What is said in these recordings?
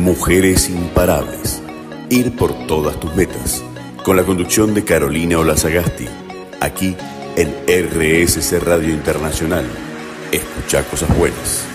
Mujeres imparables. Ir por todas tus metas. Con la conducción de Carolina Olazagasti. Aquí en RSC Radio Internacional. Escucha cosas buenas.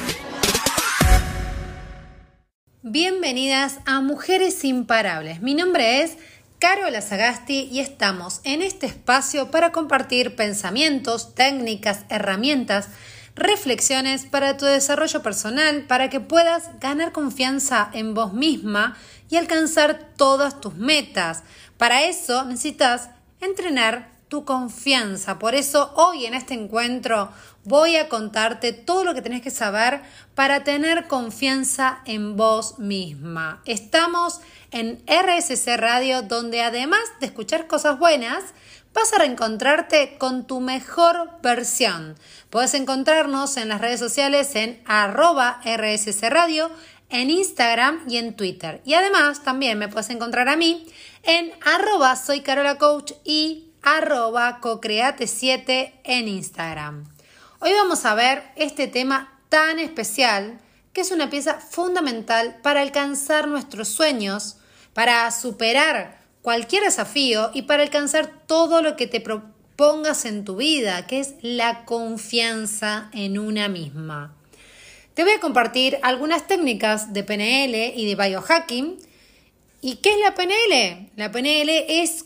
Bienvenidas a Mujeres Imparables. Mi nombre es Carola Sagasti y estamos en este espacio para compartir pensamientos, técnicas, herramientas, reflexiones para tu desarrollo personal, para que puedas ganar confianza en vos misma y alcanzar todas tus metas. Para eso necesitas entrenar tu confianza. Por eso hoy en este encuentro voy a contarte todo lo que tenés que saber para tener confianza en vos misma. Estamos en RSC Radio donde además de escuchar cosas buenas, vas a reencontrarte con tu mejor versión. Puedes encontrarnos en las redes sociales en arroba RSC Radio, en Instagram y en Twitter. Y además también me puedes encontrar a mí en arroba soy Carola Coach y arroba cocreate7 en Instagram. Hoy vamos a ver este tema tan especial que es una pieza fundamental para alcanzar nuestros sueños, para superar cualquier desafío y para alcanzar todo lo que te propongas en tu vida, que es la confianza en una misma. Te voy a compartir algunas técnicas de PNL y de biohacking. ¿Y qué es la PNL? La PNL es,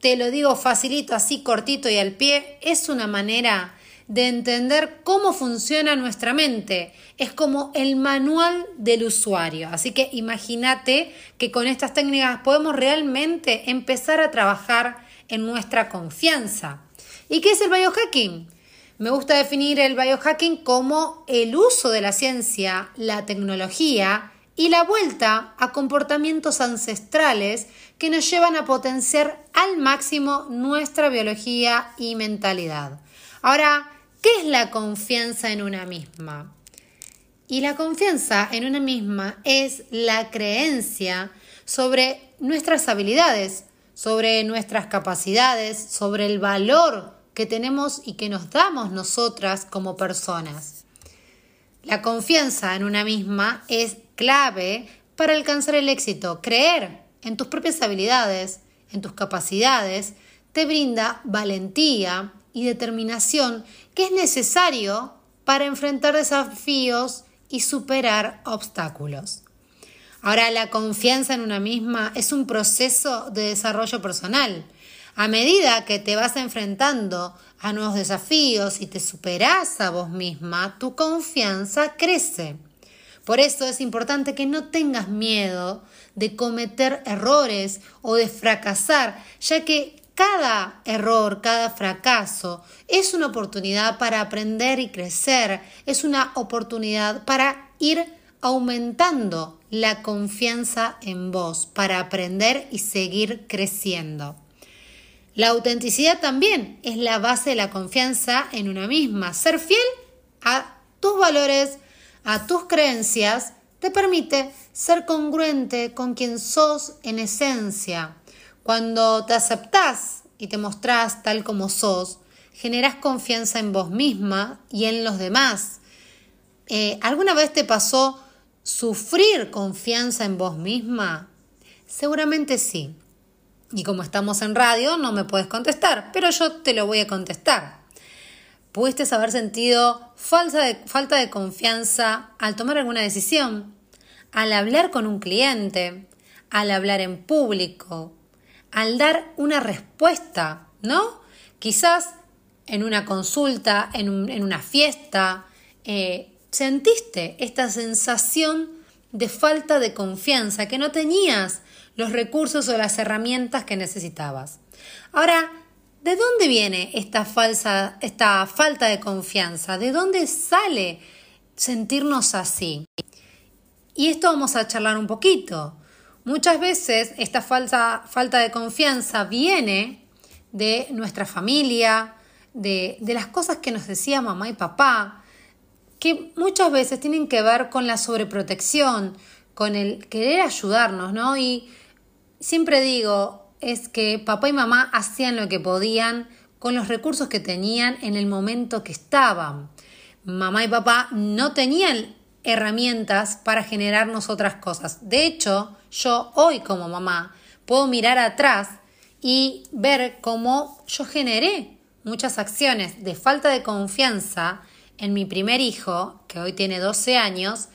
te lo digo facilito, así cortito y al pie, es una manera de entender cómo funciona nuestra mente. Es como el manual del usuario. Así que imagínate que con estas técnicas podemos realmente empezar a trabajar en nuestra confianza. ¿Y qué es el biohacking? Me gusta definir el biohacking como el uso de la ciencia, la tecnología y la vuelta a comportamientos ancestrales que nos llevan a potenciar al máximo nuestra biología y mentalidad. Ahora, ¿Qué es la confianza en una misma? Y la confianza en una misma es la creencia sobre nuestras habilidades, sobre nuestras capacidades, sobre el valor que tenemos y que nos damos nosotras como personas. La confianza en una misma es clave para alcanzar el éxito. Creer en tus propias habilidades, en tus capacidades, te brinda valentía y determinación que es necesario para enfrentar desafíos y superar obstáculos. Ahora, la confianza en una misma es un proceso de desarrollo personal. A medida que te vas enfrentando a nuevos desafíos y te superas a vos misma, tu confianza crece. Por eso es importante que no tengas miedo de cometer errores o de fracasar, ya que cada error, cada fracaso es una oportunidad para aprender y crecer, es una oportunidad para ir aumentando la confianza en vos, para aprender y seguir creciendo. La autenticidad también es la base de la confianza en una misma. Ser fiel a tus valores, a tus creencias, te permite ser congruente con quien sos en esencia. Cuando te aceptás y te mostrás tal como sos, generás confianza en vos misma y en los demás. Eh, ¿Alguna vez te pasó sufrir confianza en vos misma? Seguramente sí. Y como estamos en radio, no me puedes contestar, pero yo te lo voy a contestar. ¿Pudiste haber sentido falta de, falta de confianza al tomar alguna decisión? Al hablar con un cliente, al hablar en público, al dar una respuesta, ¿no? Quizás en una consulta, en, una fiesta, eh, sentiste esta sensación de falta de confianza, que no tenías los recursos o las herramientas que necesitabas. Ahora, ¿de dónde viene esta, falsa, esta falta de confianza? ¿De dónde sale sentirnos así? Y esto vamos a charlar un poquito. Muchas veces esta falsa, falta de confianza viene de nuestra familia, de, de las cosas que nos decía mamá y papá, que muchas veces tienen que ver con la sobreprotección, con el querer ayudarnos, ¿no? Y siempre digo, es que papá y mamá hacían lo que podían con los recursos que tenían en el momento que estaban. Mamá y papá no tenían herramientas para generarnos otras cosas. De hecho, yo hoy como mamá puedo mirar atrás y ver cómo yo generé muchas acciones de falta de confianza en mi primer hijo, que hoy tiene 12 años,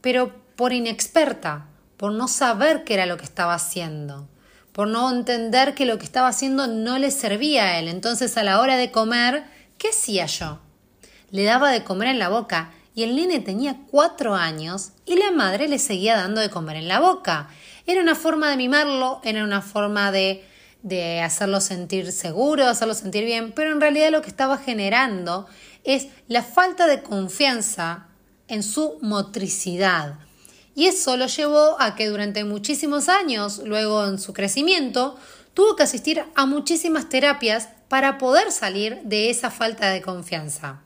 pero por inexperta, por no saber qué era lo que estaba haciendo, por no entender que lo que estaba haciendo no le servía a él. Entonces a la hora de comer, ¿qué hacía yo? Le daba de comer en la boca y el nene tenía cuatro años y la madre le seguía dando de comer en la boca. Era una forma de mimarlo, era una forma de, de hacerlo sentir seguro, hacerlo sentir bien, pero en realidad lo que estaba generando es la falta de confianza en su motricidad. Y eso lo llevó a que durante muchísimos años, luego en su crecimiento, tuvo que asistir a muchísimas terapias para poder salir de esa falta de confianza.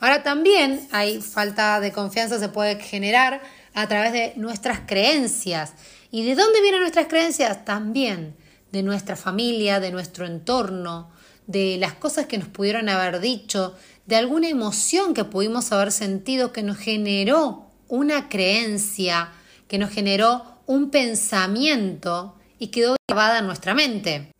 Ahora también hay falta de confianza se puede generar a través de nuestras creencias. ¿Y de dónde vienen nuestras creencias? También de nuestra familia, de nuestro entorno, de las cosas que nos pudieron haber dicho, de alguna emoción que pudimos haber sentido que nos generó una creencia, que nos generó un pensamiento y quedó grabada en nuestra mente.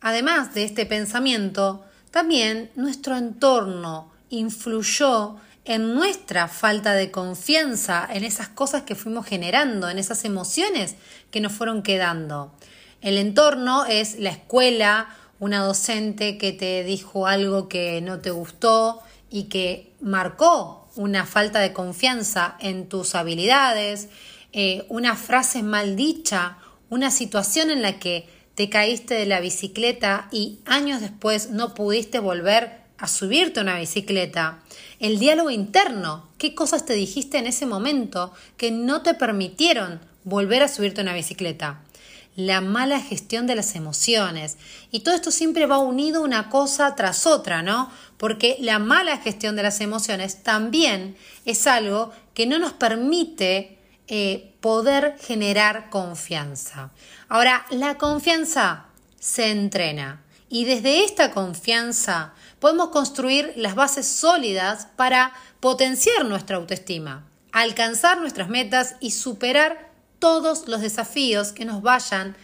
Además de este pensamiento, también nuestro entorno, influyó en nuestra falta de confianza, en esas cosas que fuimos generando, en esas emociones que nos fueron quedando. El entorno es la escuela, una docente que te dijo algo que no te gustó y que marcó una falta de confianza en tus habilidades, eh, una frase mal dicha, una situación en la que te caíste de la bicicleta y años después no pudiste volver a subirte a una bicicleta, el diálogo interno, qué cosas te dijiste en ese momento que no te permitieron volver a subirte una bicicleta, la mala gestión de las emociones. Y todo esto siempre va unido una cosa tras otra, ¿no? Porque la mala gestión de las emociones también es algo que no nos permite eh, poder generar confianza. Ahora, la confianza se entrena y desde esta confianza podemos construir las bases sólidas para potenciar nuestra autoestima, alcanzar nuestras metas y superar todos los desafíos que nos vayan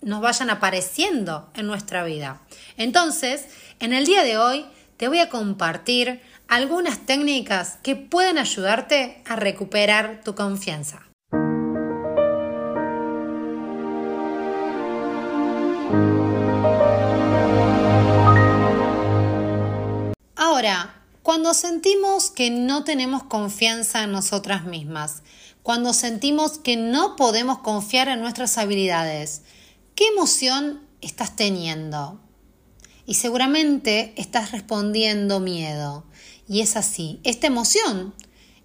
nos vayan apareciendo en nuestra vida. Entonces, en el día de hoy te voy a compartir algunas técnicas que pueden ayudarte a recuperar tu confianza. Ahora, cuando sentimos que no tenemos confianza en nosotras mismas, cuando sentimos que no podemos confiar en nuestras habilidades, ¿qué emoción estás teniendo? Y seguramente estás respondiendo miedo. Y es así. Esta emoción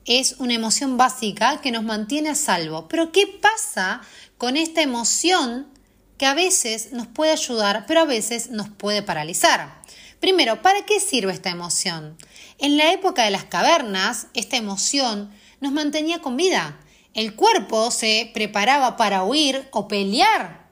es una emoción básica que nos mantiene a salvo. Pero ¿qué pasa con esta emoción que a veces nos puede ayudar, pero a veces nos puede paralizar? Primero, ¿para qué sirve esta emoción? En la época de las cavernas, esta emoción nos mantenía con vida. El cuerpo se preparaba para huir o pelear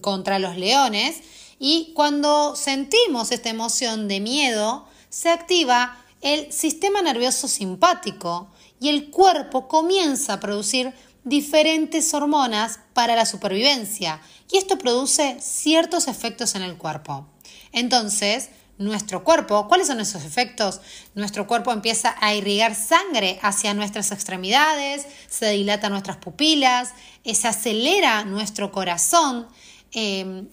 contra los leones y cuando sentimos esta emoción de miedo, se activa el sistema nervioso simpático y el cuerpo comienza a producir diferentes hormonas para la supervivencia y esto produce ciertos efectos en el cuerpo. Entonces, nuestro cuerpo. ¿Cuáles son esos efectos? Nuestro cuerpo empieza a irrigar sangre hacia nuestras extremidades, se dilata nuestras pupilas, eh, se acelera nuestro corazón em,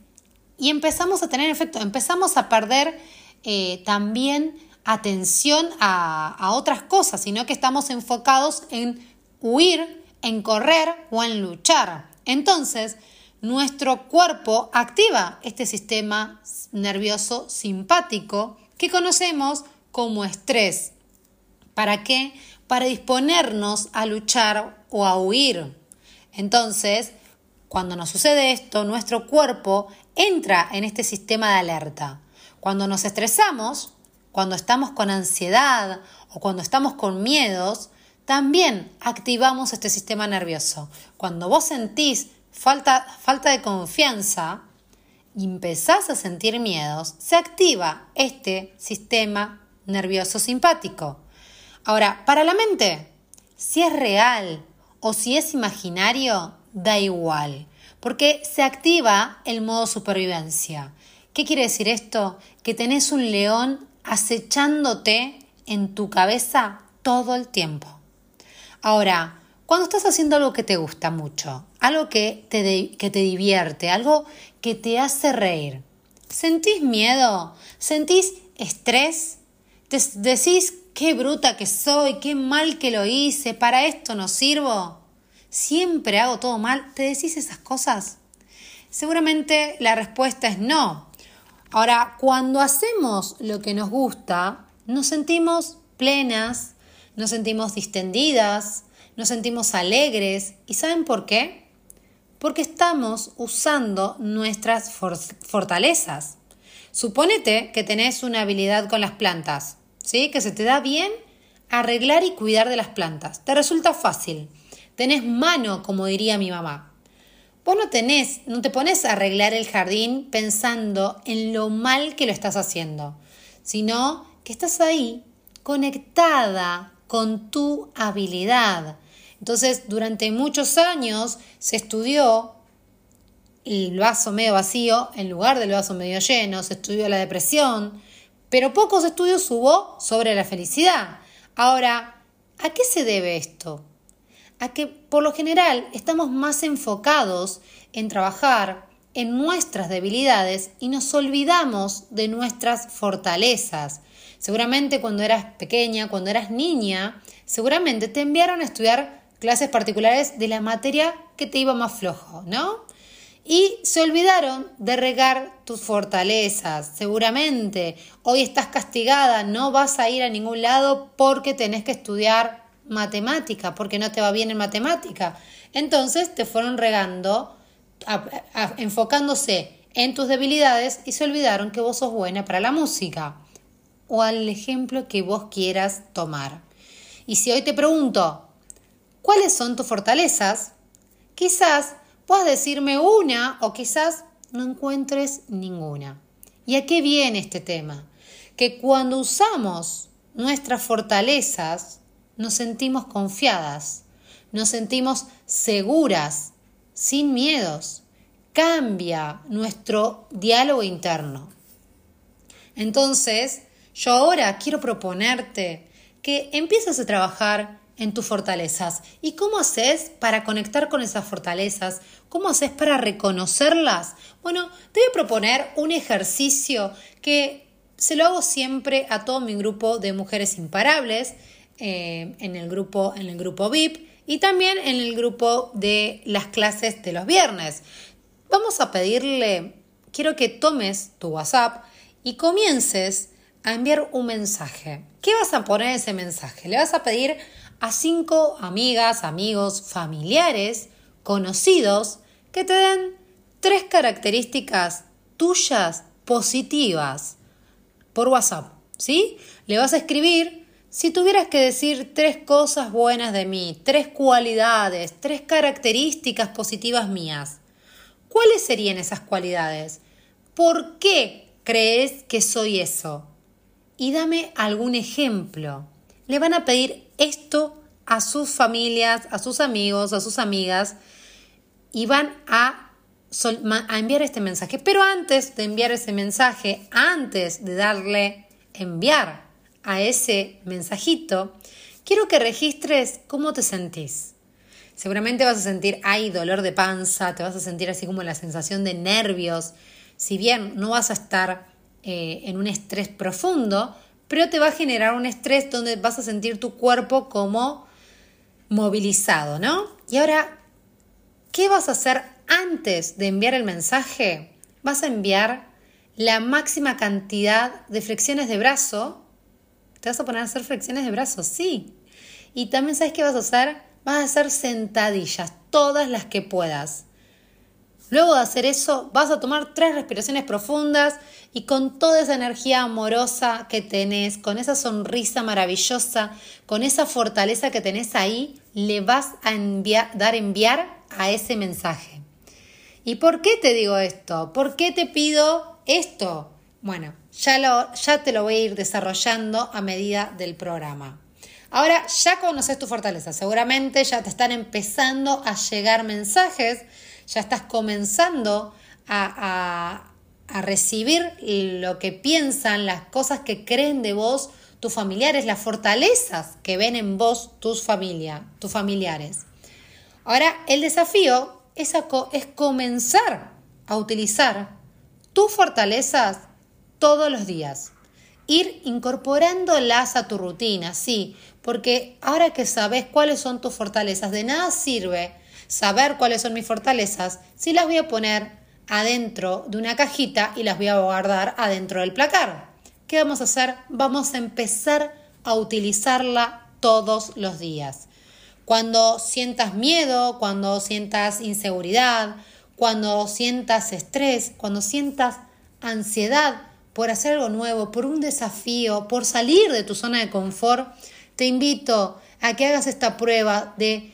y empezamos a tener efecto, empezamos a perder eh, también atención a, a otras cosas, sino que estamos enfocados en huir, en correr o en luchar. Entonces, nuestro cuerpo activa este sistema nervioso simpático que conocemos como estrés. ¿Para qué? Para disponernos a luchar o a huir. Entonces, cuando nos sucede esto, nuestro cuerpo entra en este sistema de alerta. Cuando nos estresamos, cuando estamos con ansiedad o cuando estamos con miedos, también activamos este sistema nervioso. Cuando vos sentís falta, falta de confianza y empezás a sentir miedos, se activa este sistema nervioso simpático. Ahora, para la mente, si es real o si es imaginario, da igual, porque se activa el modo supervivencia. ¿Qué quiere decir esto? Que tenés un león acechándote en tu cabeza todo el tiempo. Ahora, cuando estás haciendo algo que te gusta mucho, algo que te, que te divierte, algo que te hace reír, ¿sentís miedo? ¿Sentís estrés? ¿Te decís qué bruta que soy, qué mal que lo hice, para esto no sirvo? ¿Siempre hago todo mal? ¿Te decís esas cosas? Seguramente la respuesta es no. Ahora, cuando hacemos lo que nos gusta, nos sentimos plenas, nos sentimos distendidas, nos sentimos alegres. ¿Y saben por qué? Porque estamos usando nuestras fortalezas. Suponete que tenés una habilidad con las plantas, ¿sí? Que se te da bien arreglar y cuidar de las plantas. Te resulta fácil. Tenés mano, como diría mi mamá. Vos no tenés, no te pones a arreglar el jardín pensando en lo mal que lo estás haciendo, sino que estás ahí conectada con tu habilidad. Entonces, durante muchos años se estudió el vaso medio vacío en lugar del vaso medio lleno, se estudió la depresión, pero pocos estudios hubo sobre la felicidad. Ahora, ¿a qué se debe esto? A que por lo general estamos más enfocados en trabajar en nuestras debilidades y nos olvidamos de nuestras fortalezas. Seguramente cuando eras pequeña, cuando eras niña, seguramente te enviaron a estudiar clases particulares de la materia que te iba más flojo, ¿no? Y se olvidaron de regar tus fortalezas. Seguramente hoy estás castigada, no vas a ir a ningún lado porque tenés que estudiar matemática, porque no te va bien en matemática. Entonces te fueron regando, enfocándose en tus debilidades y se olvidaron que vos sos buena para la música o al ejemplo que vos quieras tomar. Y si hoy te pregunto, ¿cuáles son tus fortalezas? Quizás puedas decirme una o quizás no encuentres ninguna. ¿Y a qué viene este tema? Que cuando usamos nuestras fortalezas, nos sentimos confiadas, nos sentimos seguras, sin miedos. Cambia nuestro diálogo interno. Entonces, yo ahora quiero proponerte que empieces a trabajar en tus fortalezas. ¿Y cómo haces para conectar con esas fortalezas? ¿Cómo haces para reconocerlas? Bueno, te voy a proponer un ejercicio que se lo hago siempre a todo mi grupo de mujeres imparables, eh, en, el grupo, en el grupo VIP y también en el grupo de las clases de los viernes. Vamos a pedirle, quiero que tomes tu WhatsApp y comiences a enviar un mensaje. ¿Qué vas a poner en ese mensaje? Le vas a pedir a cinco amigas, amigos, familiares, conocidos, que te den tres características tuyas positivas por WhatsApp, ¿sí? Le vas a escribir, si tuvieras que decir tres cosas buenas de mí, tres cualidades, tres características positivas mías, ¿cuáles serían esas cualidades? ¿Por qué crees que soy eso? y dame algún ejemplo. Le van a pedir esto a sus familias, a sus amigos, a sus amigas y van a, enviar este mensaje. Pero antes de enviar ese mensaje, antes de darle enviar a ese mensajito, quiero que registres cómo te sentís. Seguramente vas a sentir, hay dolor de panza, te vas a sentir así como la sensación de nervios. Si bien no vas a estar eh, en un estrés profundo, pero te va a generar un estrés donde vas a sentir tu cuerpo como movilizado, ¿no? Y ahora, ¿qué vas a hacer antes de enviar el mensaje? Vas a enviar la máxima cantidad de flexiones de brazo. ¿Te vas a poner a hacer flexiones de brazo? Sí. Y también sabes qué vas a hacer? Vas a hacer sentadillas, todas las que puedas. Luego de hacer eso, vas a tomar tres respiraciones profundas y con toda esa energía amorosa que tenés, con esa sonrisa maravillosa, con esa fortaleza que tenés ahí, le vas a enviar, dar enviar a ese mensaje. ¿Y por qué te digo esto? ¿Por qué te pido esto? Bueno, ya, lo, ya te lo voy a ir desarrollando a medida del programa. Ahora ya conoces tu fortaleza, seguramente ya te están empezando a llegar mensajes, ya estás comenzando a, a recibir lo que piensan, las cosas que creen de vos tus familiares, las fortalezas que ven en vos tus familia, tus familiares. Ahora, el desafío es, es comenzar a utilizar tus fortalezas todos los días. Ir incorporándolas a tu rutina, sí, porque ahora que sabes cuáles son tus fortalezas, de nada sirve saber cuáles son mis fortalezas si las voy a poner adentro de una cajita y las voy a guardar adentro del placar. ¿Qué vamos a hacer? Vamos a empezar a utilizarla todos los días. Cuando sientas miedo, cuando sientas inseguridad, cuando sientas estrés, cuando sientas ansiedad por hacer algo nuevo, por un desafío, por salir de tu zona de confort, te invito a que hagas esta prueba de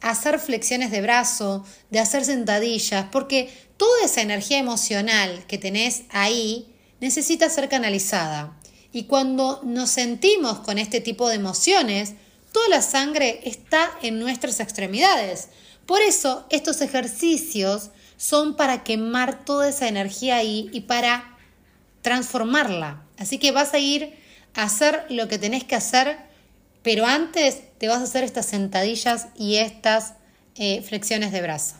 hacer flexiones de brazo, de hacer sentadillas, porque toda esa energía emocional que tenés ahí necesita ser canalizada. Y cuando nos sentimos con este tipo de emociones, toda la sangre está en nuestras extremidades. Por eso estos ejercicios son para quemar toda esa energía ahí y para transformarla. Así que vas a ir a hacer lo que tenés que hacer, pero antes te vas a hacer estas sentadillas y estas eh, flexiones de brazo.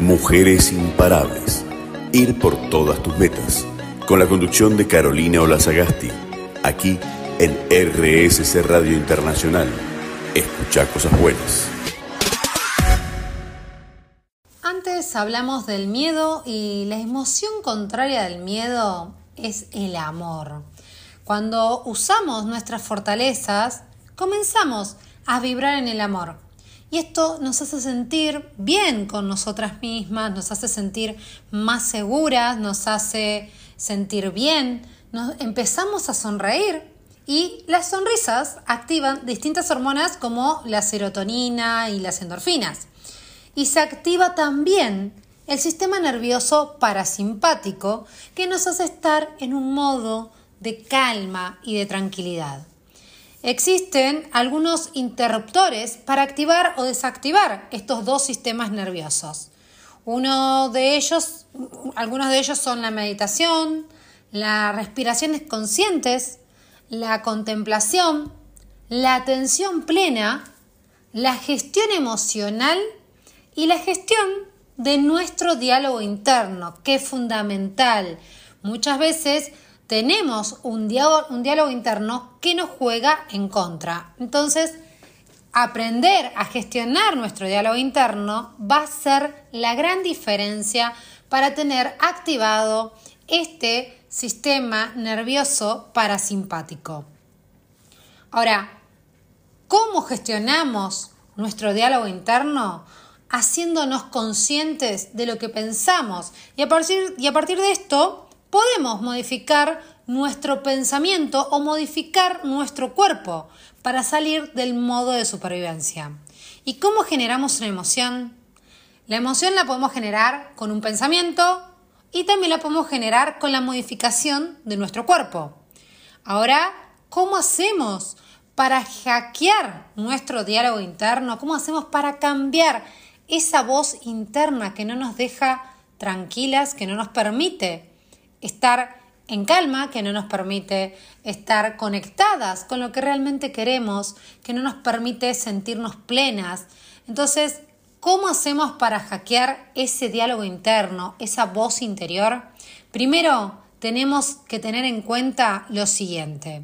Mujeres imparables. Ir por todas tus metas. Con la conducción de Carolina Olazagasti. Aquí en RSC Radio Internacional Escucha cosas buenas. Antes hablamos del miedo y la emoción contraria del miedo es el amor. Cuando usamos nuestras fortalezas, comenzamos a vibrar en el amor. Y esto nos hace sentir bien con nosotras mismas, nos hace sentir más seguras, nos hace sentir bien, nos empezamos a sonreír y las sonrisas activan distintas hormonas como la serotonina y las endorfinas. Y se activa también el sistema nervioso parasimpático que nos hace estar en un modo de calma y de tranquilidad. Existen algunos interruptores para activar o desactivar estos dos sistemas nerviosos. Uno de ellos, algunos de ellos son la meditación, las respiraciones conscientes, la contemplación, la atención plena, la gestión emocional y la gestión de nuestro diálogo interno, que es fundamental. Muchas veces tenemos un diálogo, un diálogo interno que nos juega en contra. Entonces, aprender a gestionar nuestro diálogo interno va a ser la gran diferencia para tener activado este sistema nervioso parasimpático. Ahora, ¿cómo gestionamos nuestro diálogo interno? Haciéndonos conscientes de lo que pensamos y a partir, y a partir de esto podemos modificar nuestro pensamiento o modificar nuestro cuerpo para salir del modo de supervivencia. ¿Y cómo generamos una emoción? La emoción la podemos generar con un pensamiento, y también la podemos generar con la modificación de nuestro cuerpo. Ahora, ¿cómo hacemos para hackear nuestro diálogo interno? ¿Cómo hacemos para cambiar esa voz interna que no nos deja tranquilas, que no nos permite estar en calma, que no nos permite estar conectadas con lo que realmente queremos, que no nos permite sentirnos plenas? Entonces, ¿Cómo hacemos para hackear ese diálogo interno, esa voz interior? Primero, tenemos que tener en cuenta lo siguiente.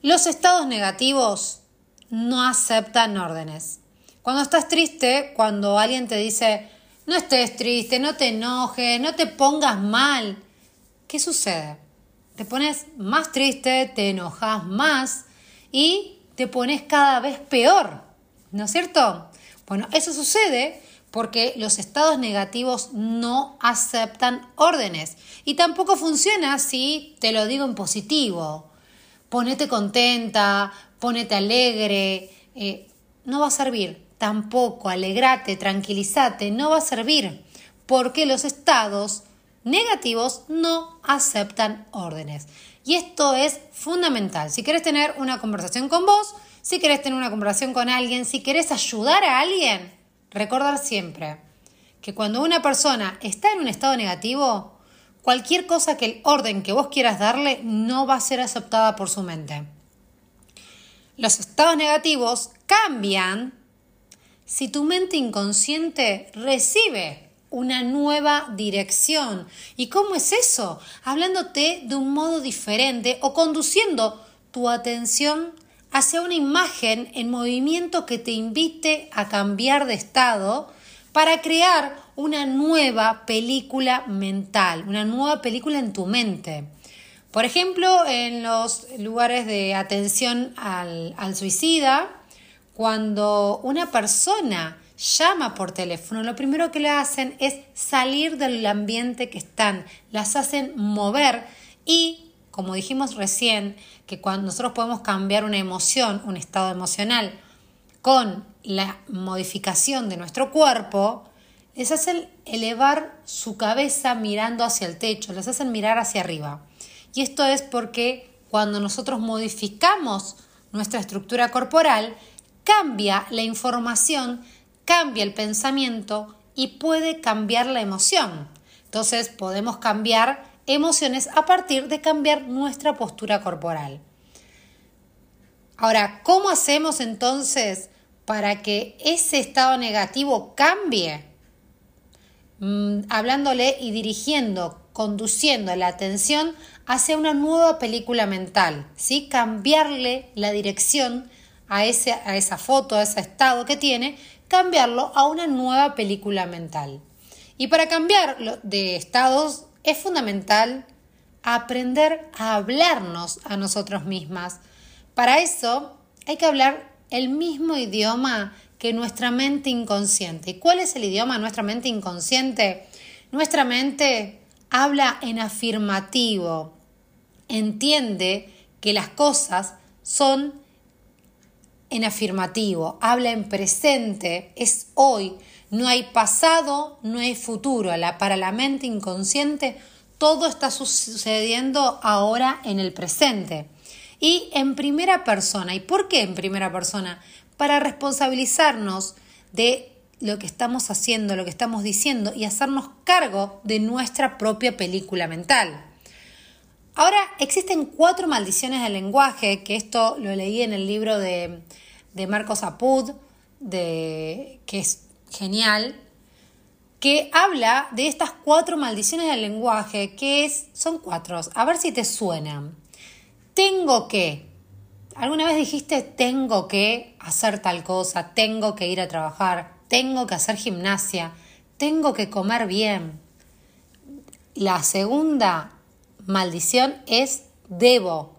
Los estados negativos no aceptan órdenes. Cuando estás triste, cuando alguien te dice, no estés triste, no te enojes, no te pongas mal, ¿qué sucede? Te pones más triste, te enojas más y te pones cada vez peor, ¿no es cierto? Bueno, eso sucede porque los estados negativos no aceptan órdenes y tampoco funciona si te lo digo en positivo. Ponete contenta, ponete alegre, eh, no va a servir. Tampoco alegrate, tranquilízate, no va a servir porque los estados negativos no aceptan órdenes. Y esto es fundamental. Si quieres tener una conversación con vos, si querés tener una conversación con alguien, si querés ayudar a alguien, recordar siempre que cuando una persona está en un estado negativo, cualquier cosa que el orden que vos quieras darle no va a ser aceptada por su mente. Los estados negativos cambian si tu mente inconsciente recibe una nueva dirección. ¿Y cómo es eso? Hablándote de un modo diferente o conduciendo tu atención hacia una imagen en movimiento que te invite a cambiar de estado para crear una nueva película mental, una nueva película en tu mente. Por ejemplo, en los lugares de atención al, suicida, cuando una persona llama por teléfono, lo primero que le hacen es salir del ambiente que están, las hacen mover y, como dijimos recién, que cuando nosotros podemos cambiar una emoción, un estado emocional, con la modificación de nuestro cuerpo, les hacen elevar su cabeza mirando hacia el techo, les hacen mirar hacia arriba. Y esto es porque cuando nosotros modificamos nuestra estructura corporal, cambia la información, cambia el pensamiento y puede cambiar la emoción. Entonces podemos cambiar emociones a partir de cambiar nuestra postura corporal. Ahora, ¿cómo hacemos entonces para que ese estado negativo cambie? Mm, hablándole y dirigiendo, conduciendo la atención hacia una nueva película mental, ¿sí? cambiarle la dirección a, ese, a esa foto, a ese estado que tiene, cambiarlo a una nueva película mental. Y para cambiar de estados es fundamental aprender a hablarnos a nosotros mismas. Para eso hay que hablar el mismo idioma que nuestra mente inconsciente. ¿Y cuál es el idioma de nuestra mente inconsciente? Nuestra mente habla en afirmativo, entiende que las cosas son en afirmativo, habla en presente, es hoy, no hay pasado, no hay futuro. para la mente inconsciente todo está sucediendo ahora en el presente. Y en primera persona. ¿Y por qué en primera persona? para responsabilizarnos de lo que estamos haciendo, lo que estamos diciendo y hacernos cargo de nuestra propia película mental. Ahora, existen cuatro maldiciones del lenguaje, que esto lo leí en el libro de, de Marcos Apud, de, que es genial, que habla de estas cuatro maldiciones del lenguaje, que son cuatro, a ver si te suenan. Tengo que, ¿Alguna vez dijiste tengo que hacer tal cosa, tengo que ir a trabajar, tengo que hacer gimnasia, tengo que comer bien? La segunda maldición es debo.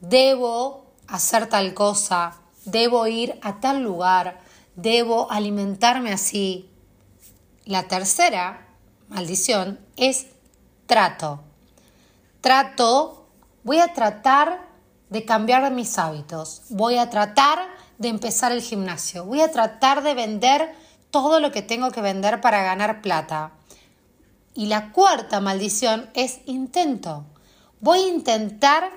Debo hacer tal cosa, debo ir a tal lugar, debo alimentarme así. La tercera maldición es trato. Trato, voy a tratar de cambiar mis hábitos, voy a tratar de empezar el gimnasio, voy a tratar de vender todo lo que tengo que vender para ganar plata. Y la cuarta maldición es intento. Voy a intentar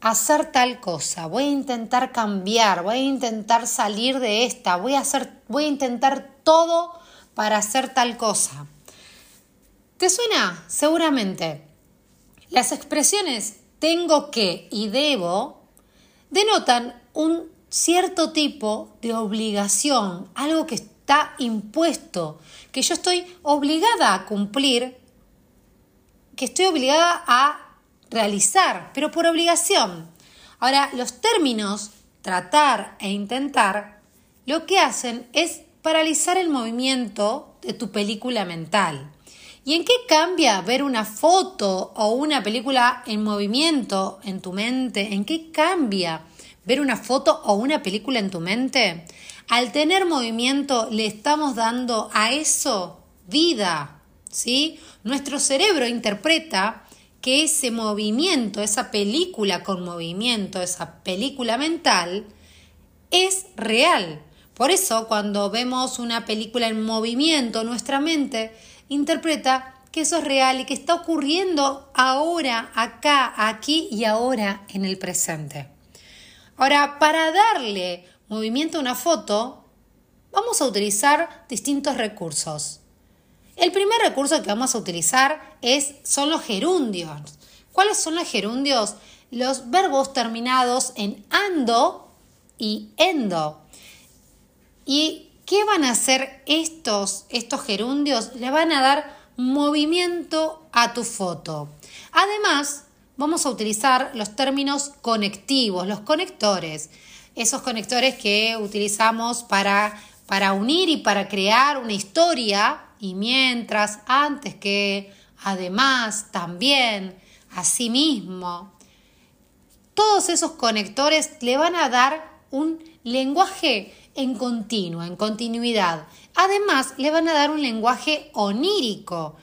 hacer tal cosa, voy a intentar cambiar, voy a intentar salir de esta, voy a hacer voy a intentar todo para hacer tal cosa. ¿Te suena? Seguramente. Las expresiones tengo que y debo denotan un cierto tipo de obligación, algo que está impuesto, que yo estoy obligada a cumplir, que estoy obligada a realizar, pero por obligación. Ahora, los términos tratar e intentar lo que hacen es paralizar el movimiento de tu película mental. ¿Y en qué cambia ver una foto o una película en movimiento en tu mente? ¿En qué cambia ver una foto o una película en tu mente? Al tener movimiento le estamos dando a eso vida, ¿sí? Nuestro cerebro interpreta que ese movimiento, esa película con movimiento, esa película mental, es real. Por eso cuando vemos una película en movimiento, nuestra mente interpreta que eso es real y que está ocurriendo ahora, acá, aquí y ahora en el presente. Ahora, para darle movimiento a una foto, vamos a utilizar distintos recursos. El primer recurso que vamos a utilizar es, son los gerundios. ¿Cuáles son los gerundios? Los verbos terminados en ando y endo. ¿Y qué van a hacer estos, estos gerundios? Le van a dar movimiento a tu foto. Además, vamos a utilizar los términos conectivos, los conectores. Esos conectores que utilizamos para, para unir y para crear una historia y mientras, antes que, además, también, asimismo. Todos esos conectores le van a dar un lenguaje en continuo, en continuidad. Además, le van a dar un lenguaje onírico.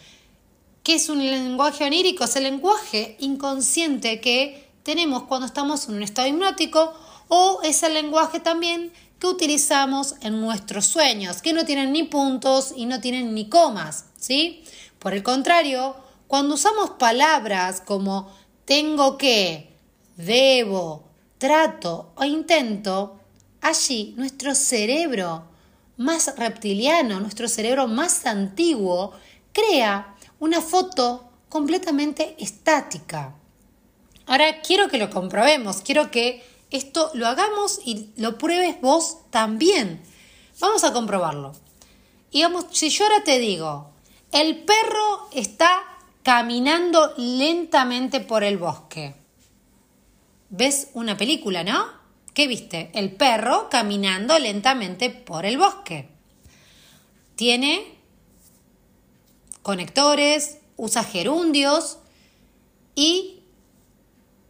¿Qué es un lenguaje onírico? Es el lenguaje inconsciente que tenemos cuando estamos en un estado hipnótico o es el lenguaje también que utilizamos en nuestros sueños, que no tienen ni puntos y no tienen ni comas, ¿sí? Por el contrario, cuando usamos palabras como tengo que, debo, trato o intento, allí nuestro cerebro más reptiliano, nuestro cerebro más antiguo, crea una foto completamente estática. Ahora quiero que lo comprobemos, quiero que esto lo hagamos y lo pruebes vos también. Vamos a comprobarlo. Y vamos, si yo ahora te digo, el perro está caminando lentamente por el bosque. ¿Ves una película, no? ¿Qué viste? El perro caminando lentamente por el bosque. Tiene conectores, usa gerundios y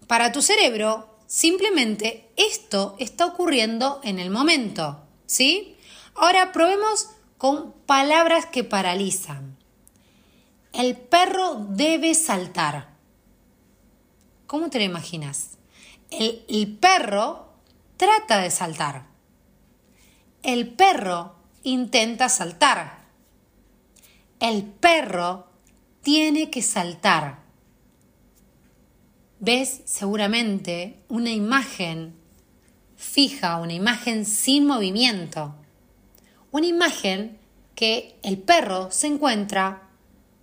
para tu cerebro Simplemente esto está ocurriendo en el momento, ¿sí? Ahora probemos con palabras que paralizan. El perro debe saltar. ¿Cómo te lo imaginas? El, el perro trata de saltar. El perro intenta saltar. El perro tiene que saltar ves seguramente una imagen fija, una imagen sin movimiento, una imagen que el perro se encuentra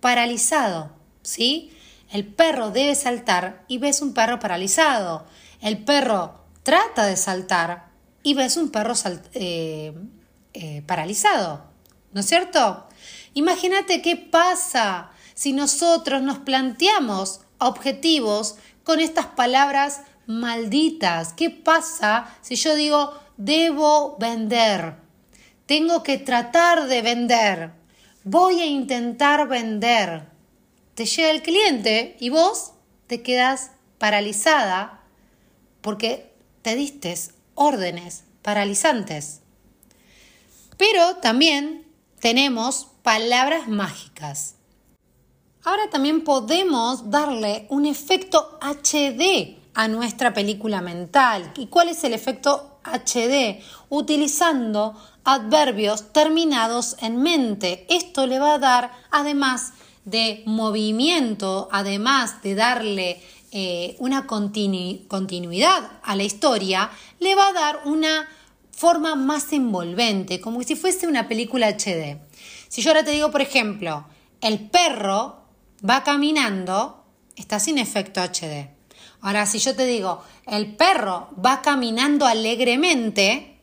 paralizado, ¿sí? El perro debe saltar y ves un perro paralizado. El perro trata de saltar y ves un perro eh, eh, paralizado, ¿no es cierto? Imagínate qué pasa si nosotros nos planteamos objetivos con estas palabras malditas. ¿Qué pasa si yo digo debo vender? Tengo que tratar de vender. Voy a intentar vender. Te llega el cliente y vos te quedas paralizada porque te diste órdenes paralizantes. Pero también tenemos palabras mágicas. Ahora también podemos darle un efecto HD a nuestra película mental. ¿Y cuál es el efecto HD? Utilizando adverbios terminados en mente. Esto le va a dar, además de movimiento, además de darle eh, una continuidad a la historia, le va a dar una forma más envolvente, como si fuese una película HD. Si yo ahora te digo, por ejemplo, el perro va caminando, está sin efecto HD. Ahora, si yo te digo, el perro va caminando alegremente,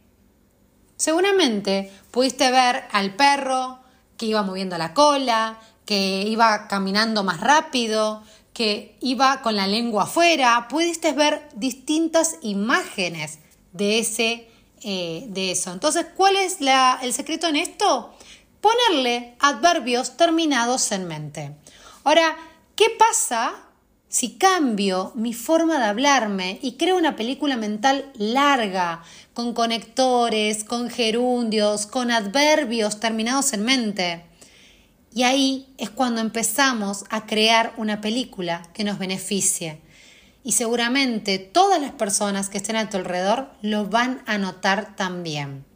seguramente pudiste ver al perro que iba moviendo la cola, que iba caminando más rápido, que iba con la lengua afuera, pudiste ver distintas imágenes de, ese, eh, de eso. Entonces, ¿cuál es el secreto en esto? Ponerle adverbios terminados en mente. Ahora, ¿qué pasa si cambio mi forma de hablarme y creo una película mental larga, con conectores, con gerundios, con adverbios terminados en mente? Y ahí es cuando empezamos a crear una película que nos beneficie. Y seguramente todas las personas que estén a tu alrededor lo van a notar también.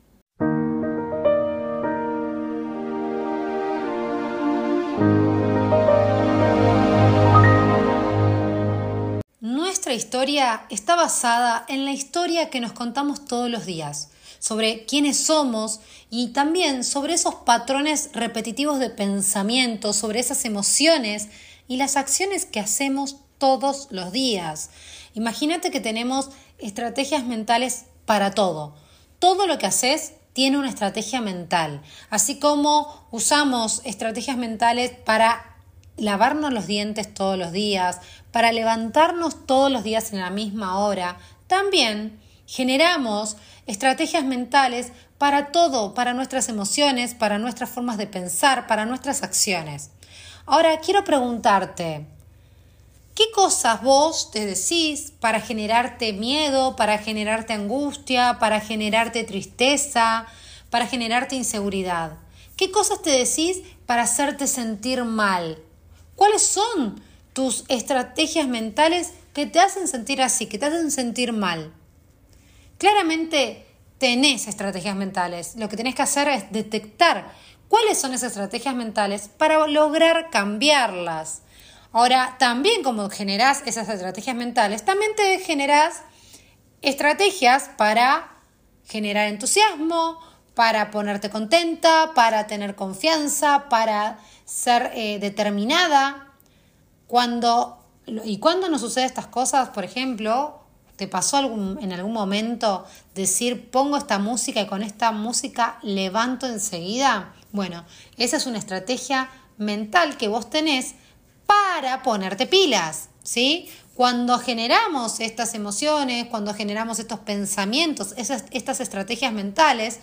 Nuestra historia está basada en la historia que nos contamos todos los días, sobre quiénes somos y también sobre esos patrones repetitivos de pensamiento, sobre esas emociones y las acciones que hacemos todos los días. Imagínate que tenemos estrategias mentales para todo. Todo lo que haces tiene una estrategia mental, así como usamos estrategias mentales para lavarnos los dientes todos los días, para levantarnos todos los días en la misma hora, también generamos estrategias mentales para todo, para nuestras emociones, para nuestras formas de pensar, para nuestras acciones. Ahora quiero preguntarte, ¿Qué cosas vos te decís para generarte miedo, para generarte angustia, para generarte tristeza, para generarte inseguridad? ¿Qué cosas te decís para hacerte sentir mal? ¿Cuáles son tus estrategias mentales que te hacen sentir así, que te hacen sentir mal? Claramente tenés estrategias mentales. Lo que tenés que hacer es detectar cuáles son esas estrategias mentales para lograr cambiarlas. Ahora, también como generás esas estrategias mentales, también te generás estrategias para generar entusiasmo, para ponerte contenta, para tener confianza, para ser eh, determinada. Cuando, y cuando nos suceden estas cosas, por ejemplo, ¿te pasó en algún momento decir pongo esta música y con esta música levanto enseguida? Bueno, esa es una estrategia mental que vos tenés para ponerte pilas, ¿sí? Cuando generamos estas emociones, cuando generamos estos pensamientos, esas, estas estrategias mentales,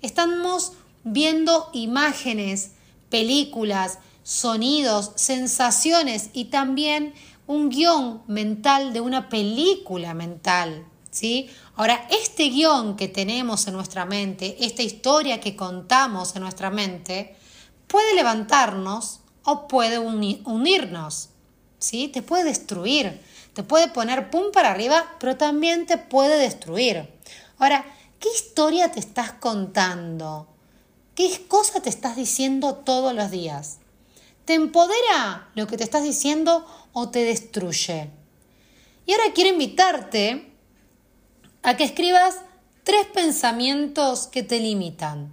estamos viendo imágenes, películas, sonidos, sensaciones y también un guion mental de una película mental. ¿sí? Ahora, este guion que tenemos en nuestra mente, esta historia que contamos en nuestra mente, puede levantarnos o puede unirnos, ¿sí? Te puede destruir, te puede poner pum para arriba, pero también te puede destruir. Ahora, ¿qué historia te estás contando? ¿Qué cosa te estás diciendo todos los días? ¿Te empodera lo que te estás diciendo o te destruye? Y ahora quiero invitarte a que escribas tres pensamientos que te limitan.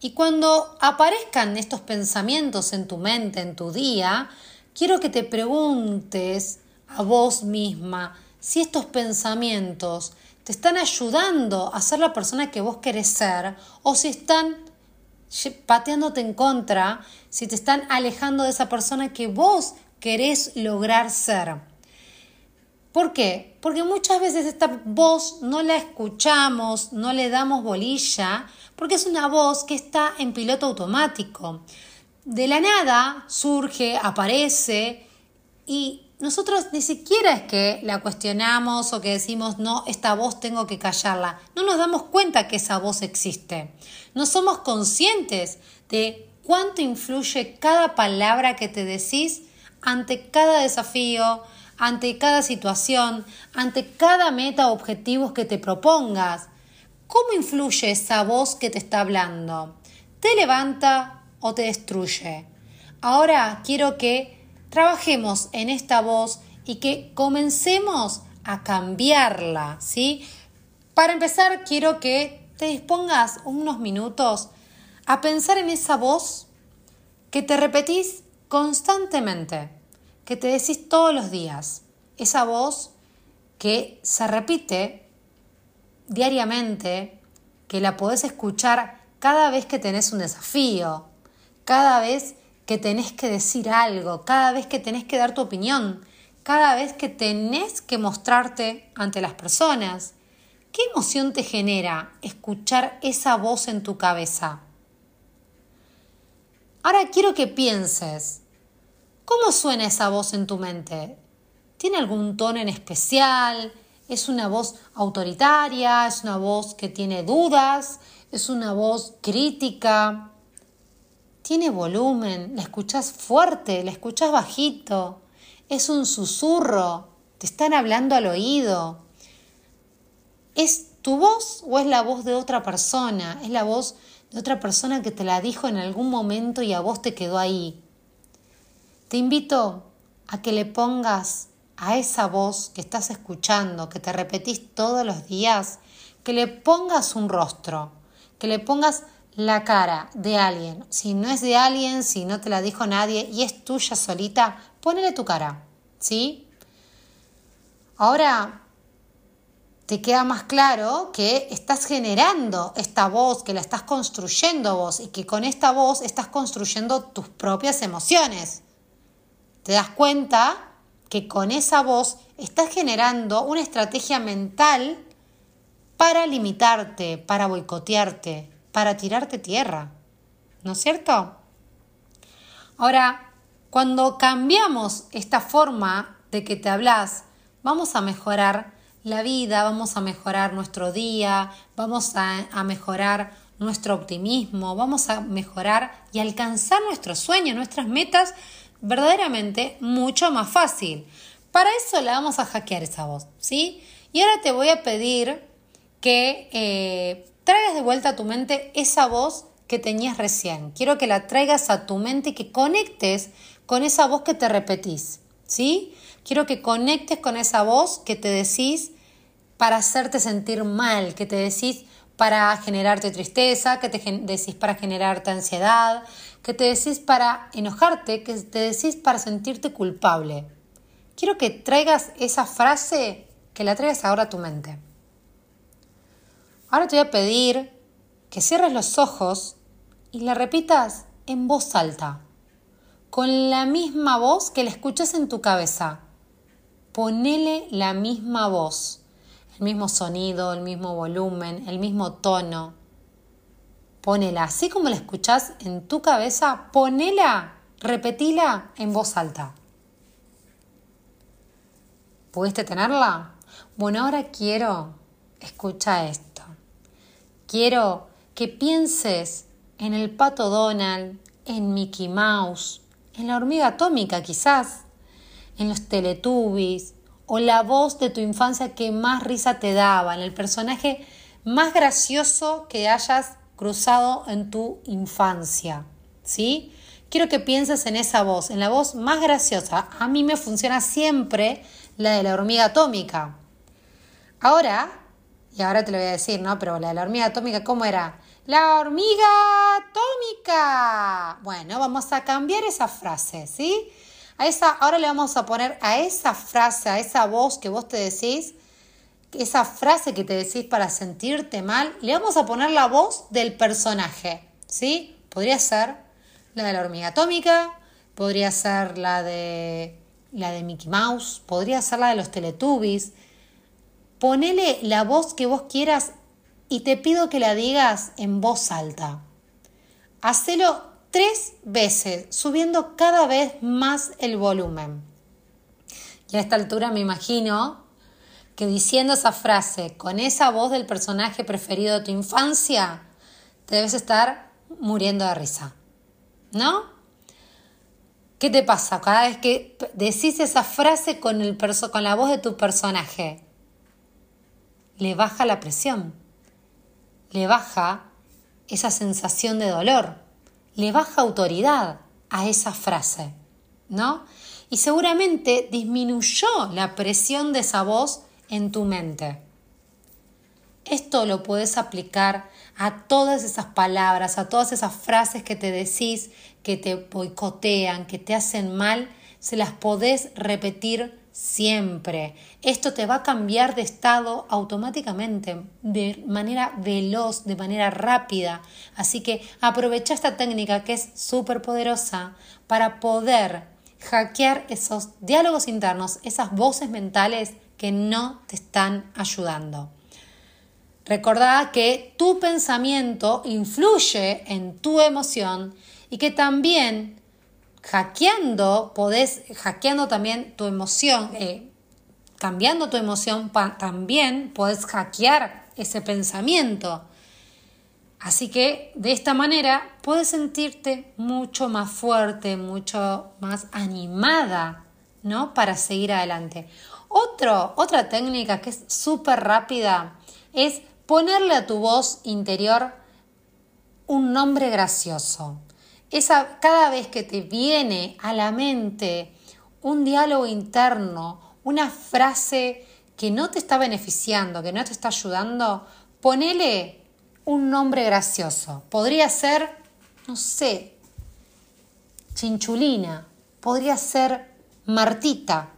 Y cuando aparezcan estos pensamientos en tu mente, en tu día, quiero que te preguntes a vos misma si estos pensamientos te están ayudando a ser la persona que vos querés ser o si están pateándote en contra, si te están alejando de esa persona que vos querés lograr ser. ¿Por qué? Porque muchas veces esta voz no la escuchamos, no le damos bolilla, porque es una voz que está en piloto automático. De la nada surge, aparece y nosotros ni siquiera es que la cuestionamos o que decimos, no, esta voz tengo que callarla. No nos damos cuenta que esa voz existe. No somos conscientes de cuánto influye cada palabra que te decís ante cada desafío, ante cada situación, ante cada meta o objetivos que te propongas. ¿Cómo influye esa voz que te está hablando? ¿Te levanta o te destruye? Ahora quiero que trabajemos en esta voz y que comencemos a cambiarla, ¿sí? Para empezar, quiero que te dispongas unos minutos a pensar en esa voz que te repetís constantemente, que te decís todos los días. Esa voz que se repite diariamente, que la podés escuchar cada vez que tenés un desafío, cada vez que tenés que decir algo, cada vez que tenés que dar tu opinión, cada vez que tenés que mostrarte ante las personas. ¿Qué emoción te genera escuchar esa voz en tu cabeza? Ahora quiero que pienses, ¿cómo suena esa voz en tu mente? ¿Tiene algún tono en especial? Es una voz autoritaria, es una voz que tiene dudas, es una voz crítica. Tiene volumen, la escuchas fuerte, la escuchas bajito. Es un susurro, te están hablando al oído. ¿Es tu voz o es la voz de otra persona? Es la voz de otra persona que te la dijo en algún momento y a vos te quedó ahí. Te invito a que le pongas a esa voz que estás escuchando, que te repetís todos los días, que le pongas un rostro, que le pongas la cara de alguien. Si no es de alguien, si no te la dijo nadie y es tuya solita, ponele tu cara, ¿sí? Ahora te queda más claro que estás generando esta voz, que la estás construyendo vos y que con esta voz estás construyendo tus propias emociones. Te das cuenta que con esa voz estás generando una estrategia mental para limitarte, para boicotearte, para tirarte tierra. ¿No es cierto? Ahora, cuando cambiamos esta forma de que te hablas, vamos a mejorar la vida, vamos a mejorar nuestro día, vamos a, mejorar nuestro optimismo, vamos a mejorar y alcanzar nuestros sueños, nuestras metas verdaderamente mucho más fácil. Para eso le vamos a hackear esa voz, ¿sí? Y ahora te voy a pedir que eh, traigas de vuelta a tu mente esa voz que tenías recién. Quiero que la traigas a tu mente y que conectes con esa voz que te repetís, ¿sí? Quiero que conectes con esa voz que te decís para hacerte sentir mal, que te decís para generarte tristeza, que te decís para generarte ansiedad, que te decís para enojarte, que te decís para sentirte culpable. Quiero que traigas esa frase, que la traigas ahora a tu mente. Ahora te voy a pedir que cierres los ojos y la repitas en voz alta, con la misma voz que la escuchas en tu cabeza. Ponele la misma voz el mismo sonido, el mismo volumen, el mismo tono. Ponela, así como la escuchás en tu cabeza, ponela, repetila en voz alta. ¿Pudiste tenerla? Bueno, ahora quiero, escucha esto. Quiero que pienses en el pato Donald, en Mickey Mouse, en la hormiga atómica quizás, en los Teletubbies, o la voz de tu infancia que más risa te daba, en el personaje más gracioso que hayas cruzado en tu infancia, ¿sí? Quiero que pienses en esa voz, en la voz más graciosa. A mí me funciona siempre la de la hormiga atómica. Ahora, y ahora te lo voy a decir, ¿no? Pero la de la hormiga atómica, ¿cómo era? La hormiga atómica. Bueno, vamos a cambiar esa frase, ¿sí? A esa, ahora le vamos a poner a esa frase, a esa voz que vos te decís, esa frase que te decís para sentirte mal, le vamos a poner la voz del personaje, ¿sí? Podría ser la de la hormiga atómica, podría ser la de la de Mickey Mouse, podría ser la de los Teletubbies. Ponele la voz que vos quieras y te pido que la digas en voz alta. Hacelo tres veces, subiendo cada vez más el volumen. Y a esta altura me imagino que diciendo esa frase con esa voz del personaje preferido de tu infancia, te debes estar muriendo de risa. ¿No? ¿Qué te pasa cada vez que decís esa frase con, el con la voz de tu personaje? Le baja la presión, le baja esa sensación de dolor le baja autoridad a esa frase, ¿no? Y seguramente disminuyó la presión de esa voz en tu mente. Esto lo puedes aplicar a todas esas palabras, a todas esas frases que te decís, que te boicotean, que te hacen mal, se las podés repetir siempre. Esto te va a cambiar de estado automáticamente, de manera veloz, de manera rápida. Así que aprovecha esta técnica que es súper poderosa para poder hackear esos diálogos internos, esas voces mentales que no te están ayudando. Recordá que tu pensamiento influye en tu emoción y que también hackeando, podés, hackeando también tu emoción, eh, cambiando tu emoción, también podés hackear ese pensamiento. Así que de esta manera puedes sentirte mucho más fuerte, mucho más animada, ¿no? Para seguir adelante. Otro, otra técnica que es súper rápida es ponerle a tu voz interior un nombre gracioso cada vez que te viene a la mente un diálogo interno, una frase que no te está beneficiando, que no te está ayudando, ponele un nombre gracioso. Podría ser, no sé, Chinchulina, podría ser Martita,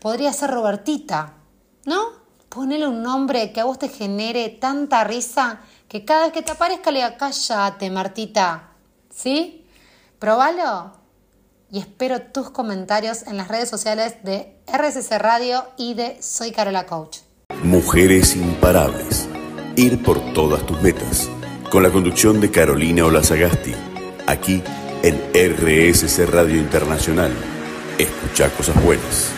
podría ser Robertita, ¿no? Ponele un nombre que a vos te genere tanta risa que cada vez que te aparezca le diga, cállate, Martita, ¿sí? Probalo y espero tus comentarios en las redes sociales de RSC Radio y de Soy Carola Coach. Mujeres imparables. Ir por todas tus metas. Con la conducción de Carolina Olazagasti. Aquí en RSC Radio Internacional. Escucha cosas buenas.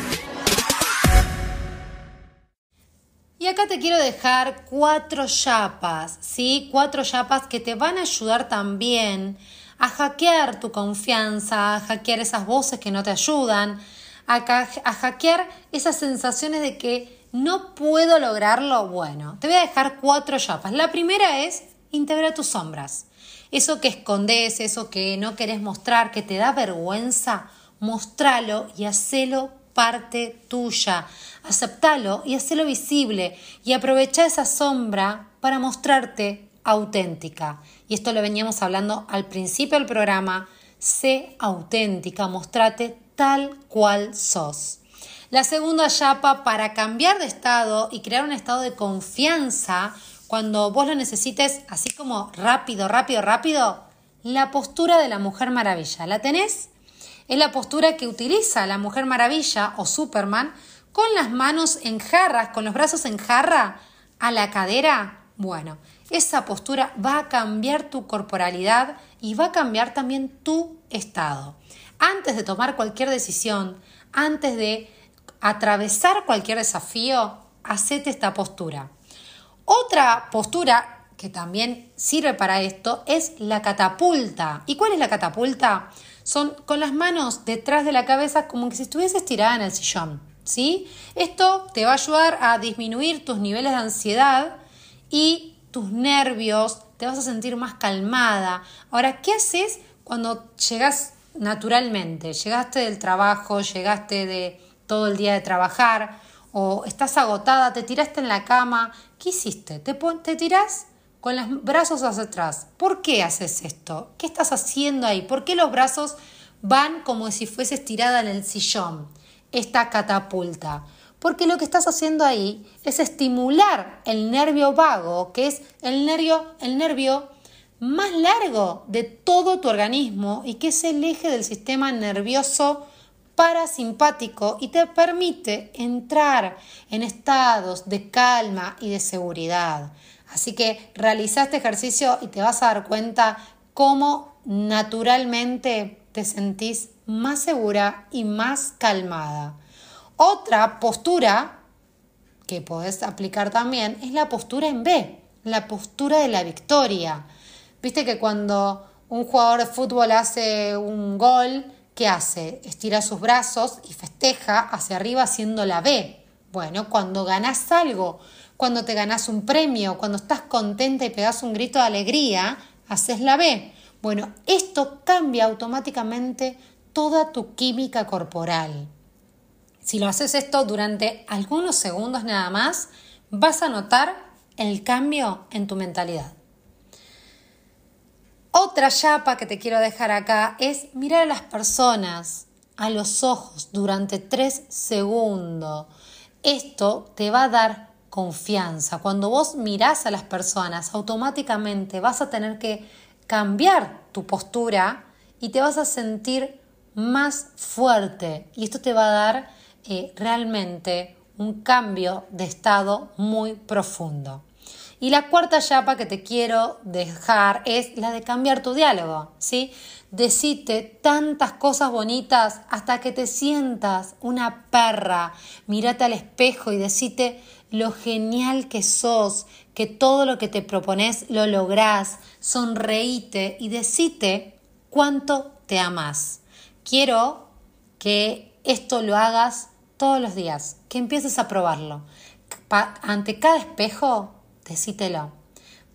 Y acá te quiero dejar cuatro chapas, ¿sí? Cuatro chapas que te van a ayudar también a hackear tu confianza, a hackear esas voces que no te ayudan, a, hackear esas sensaciones de que no puedo lograrlo. Bueno, te voy a dejar cuatro chapas. La primera es integra tus sombras. Eso que escondes, eso que no querés mostrar, que te da vergüenza, mostralo y hacelo parte tuya. Aceptalo y hacelo visible y aprovecha esa sombra para mostrarte auténtica. Y esto lo veníamos hablando al principio del programa. Sé auténtica, mostrate tal cual sos. La segunda chapa para cambiar de estado y crear un estado de confianza cuando vos lo necesites así como rápido, rápido, rápido, la postura de la Mujer Maravilla. ¿La tenés? Es la postura que utiliza la Mujer Maravilla o Superman con las manos en jarras, con los brazos en jarra a la cadera. Bueno, esa postura va a cambiar tu corporalidad y va a cambiar también tu estado. Antes de tomar cualquier decisión, antes de atravesar cualquier desafío, hacete esta postura. Otra postura que también sirve para esto es la catapulta. ¿Y cuál es la catapulta? Son con las manos detrás de la cabeza como que si estuvieses estirada en el sillón. ¿sí? Esto te va a ayudar a disminuir tus niveles de ansiedad y tus nervios, te vas a sentir más calmada. Ahora, ¿qué haces cuando llegas naturalmente? Llegaste del trabajo, llegaste de todo el día de trabajar o estás agotada, te tiraste en la cama. ¿Qué hiciste? ¿Te, te tirás con los brazos hacia atrás? ¿Por qué haces esto? ¿Qué estás haciendo ahí? ¿Por qué los brazos van como si fuese estirada en el sillón? Esta catapulta porque lo que estás haciendo ahí es estimular el nervio vago, que es el nervio, el nervio más largo de todo tu organismo y que es el eje del sistema nervioso parasimpático y te permite entrar en estados de calma y de seguridad. Así que realiza este ejercicio y te vas a dar cuenta cómo naturalmente te sentís más segura y más calmada. Otra postura que podés aplicar también es la postura en B, la postura de la victoria. Viste que cuando un jugador de fútbol hace un gol, ¿qué hace? Estira sus brazos y festeja hacia arriba haciendo la B. Bueno, cuando ganás algo, cuando te ganás un premio, cuando estás contenta y pegas un grito de alegría, haces la B. Bueno, esto cambia automáticamente toda tu química corporal. Si lo haces esto durante algunos segundos nada más, vas a notar el cambio en tu mentalidad. Otra chapa que te quiero dejar acá es mirar a las personas a los ojos durante tres segundos. Esto te va a dar confianza. Cuando vos mirás a las personas, automáticamente vas a tener que cambiar tu postura y te vas a sentir más fuerte. Y esto te va a dar realmente un cambio de estado muy profundo. Y la cuarta chapa que te quiero dejar es la de cambiar tu diálogo, ¿sí? Decite tantas cosas bonitas hasta que te sientas una perra. Mírate al espejo y decite lo genial que sos, que todo lo que te propones lo lográs. Sonreíte y decite cuánto te amas. Quiero que esto lo hagas todos los días, que empieces a probarlo. ante cada espejo, decítelo.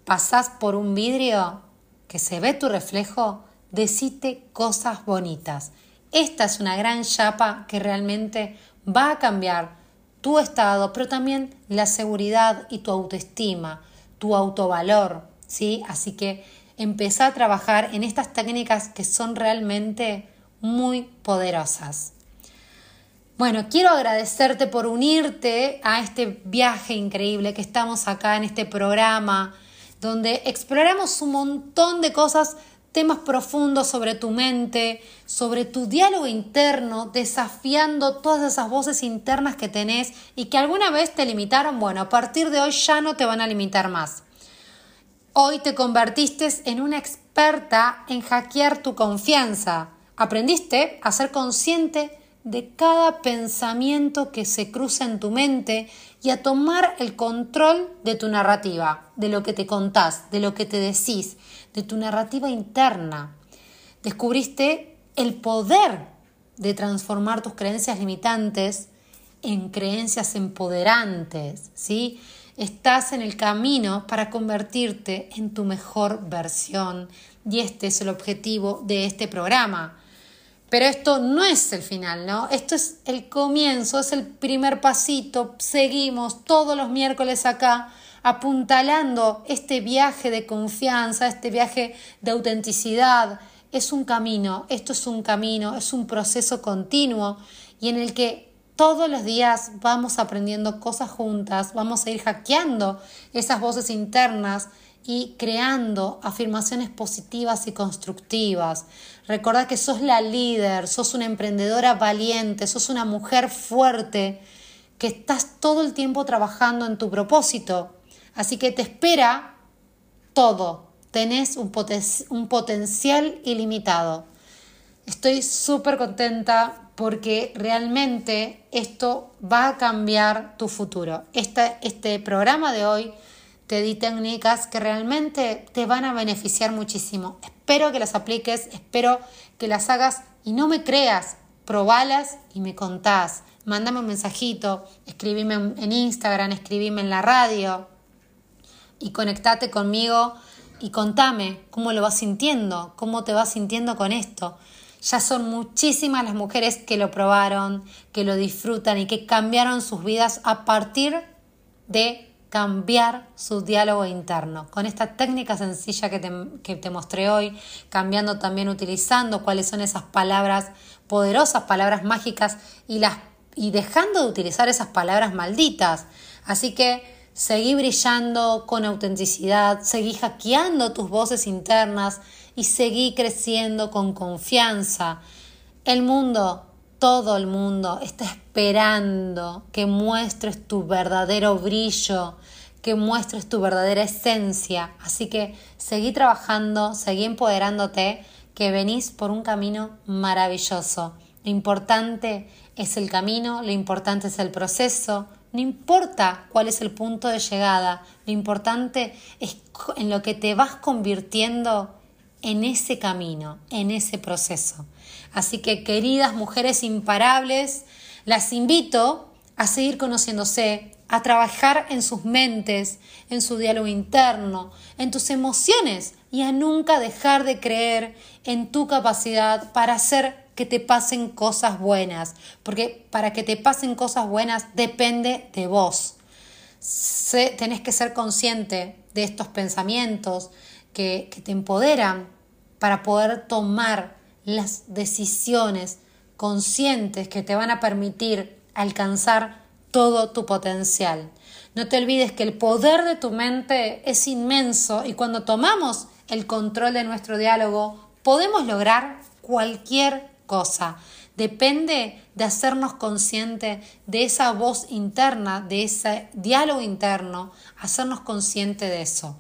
Pasás por un vidrio que se ve tu reflejo, decite cosas bonitas. Esta es una gran chapa que realmente va a cambiar tu estado, pero también la seguridad y tu autoestima, tu autovalor, ¿sí? Así que empezá a trabajar en estas técnicas que son realmente muy poderosas. Bueno, quiero agradecerte por unirte a este viaje increíble que estamos acá en este programa, donde exploramos un montón de cosas, temas profundos sobre tu mente, sobre tu diálogo interno, desafiando todas esas voces internas que tenés y que alguna vez te limitaron. Bueno, a partir de hoy ya no te van a limitar más. Hoy te convertiste en una experta en hackear tu confianza. Aprendiste a ser consciente de cada pensamiento que se cruza en tu mente y a tomar el control de tu narrativa, de lo que te contás, de lo que te decís, de tu narrativa interna. Descubriste el poder de transformar tus creencias limitantes en creencias empoderantes, ¿sí? Estás en el camino para convertirte en tu mejor versión y este es el objetivo de este programa pero esto no es el final, ¿no? Esto es el comienzo, es el primer pasito. Seguimos todos los miércoles acá apuntalando este viaje de confianza, este viaje de autenticidad. Es un camino, esto es un camino, es un proceso continuo y en el que todos los días vamos aprendiendo cosas juntas, vamos a ir hackeando esas voces internas y creando afirmaciones positivas y constructivas. Recordad que sos la líder, sos una emprendedora valiente, sos una mujer fuerte, que estás todo el tiempo trabajando en tu propósito. Así que te espera todo. Tenés un, un potencial ilimitado. Estoy súper contenta porque realmente esto va a cambiar tu futuro. Este, este programa de hoy te di técnicas que realmente te van a beneficiar muchísimo. Espero que las apliques, espero que las hagas y no me creas, probalas y me contás. Mándame un mensajito, escribime en Instagram, escribime en la radio y conectate conmigo y contame cómo lo vas sintiendo, cómo te vas sintiendo con esto. Ya son muchísimas las mujeres que lo probaron, que lo disfrutan y que cambiaron sus vidas a partir de cambiar su diálogo interno. Con esta técnica sencilla que te, que te, mostré hoy, cambiando también utilizando cuáles son esas palabras poderosas, palabras mágicas y, las, y dejando de utilizar esas palabras malditas. Así que seguí brillando con autenticidad, seguí hackeando tus voces internas y seguí creciendo con confianza. El mundo todo el mundo está esperando que muestres tu verdadero brillo, que muestres tu verdadera esencia. Así que seguí trabajando, seguí empoderándote, que venís por un camino maravilloso. Lo importante es el camino, lo importante es el proceso, no importa cuál es el punto de llegada, lo importante es en lo que te vas convirtiendo en ese camino, en ese proceso. Así que, queridas mujeres imparables, las invito a seguir conociéndose, a trabajar en sus mentes, en su diálogo interno, en tus emociones y a nunca dejar de creer en tu capacidad para hacer que te pasen cosas buenas, porque para que te pasen cosas buenas depende de vos. tenés que ser consciente de estos pensamientos que te empoderan para poder tomar las decisiones conscientes que te van a permitir alcanzar todo tu potencial. No te olvides que el poder de tu mente es inmenso y cuando tomamos el control de nuestro diálogo podemos lograr cualquier cosa. Depende de hacernos consciente de esa voz interna, de ese diálogo interno, hacernos consciente de eso.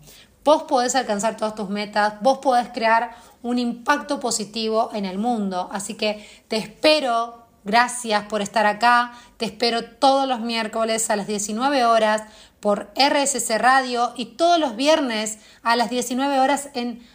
Vos podés alcanzar todas tus metas, vos podés crear un impacto positivo en el mundo. Así que te espero, gracias por estar acá, te espero todos los miércoles a las 19 horas por RSC Radio y todos los viernes a las 19 horas en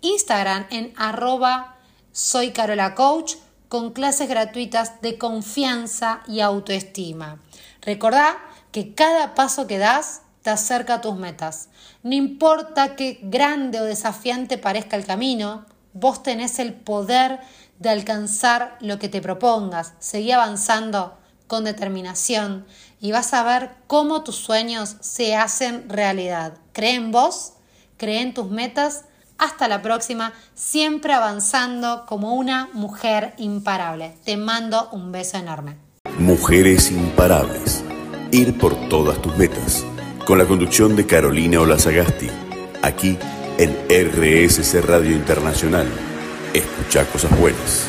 Instagram en arroba soy Carola Coach con clases gratuitas de confianza y autoestima. Recordá que cada paso que das te acerca a tus metas. No importa qué grande o desafiante parezca el camino, vos tenés el poder de alcanzar lo que te propongas. Seguí avanzando, con determinación y vas a ver cómo tus sueños se hacen realidad. Cree en vos, cree en tus metas. Hasta la próxima, siempre avanzando como una mujer imparable. Te mando un beso enorme. Mujeres imparables. Ir por todas tus metas. Con la conducción de Carolina Olazagasti. Aquí en RSC Radio Internacional. Escucha cosas buenas.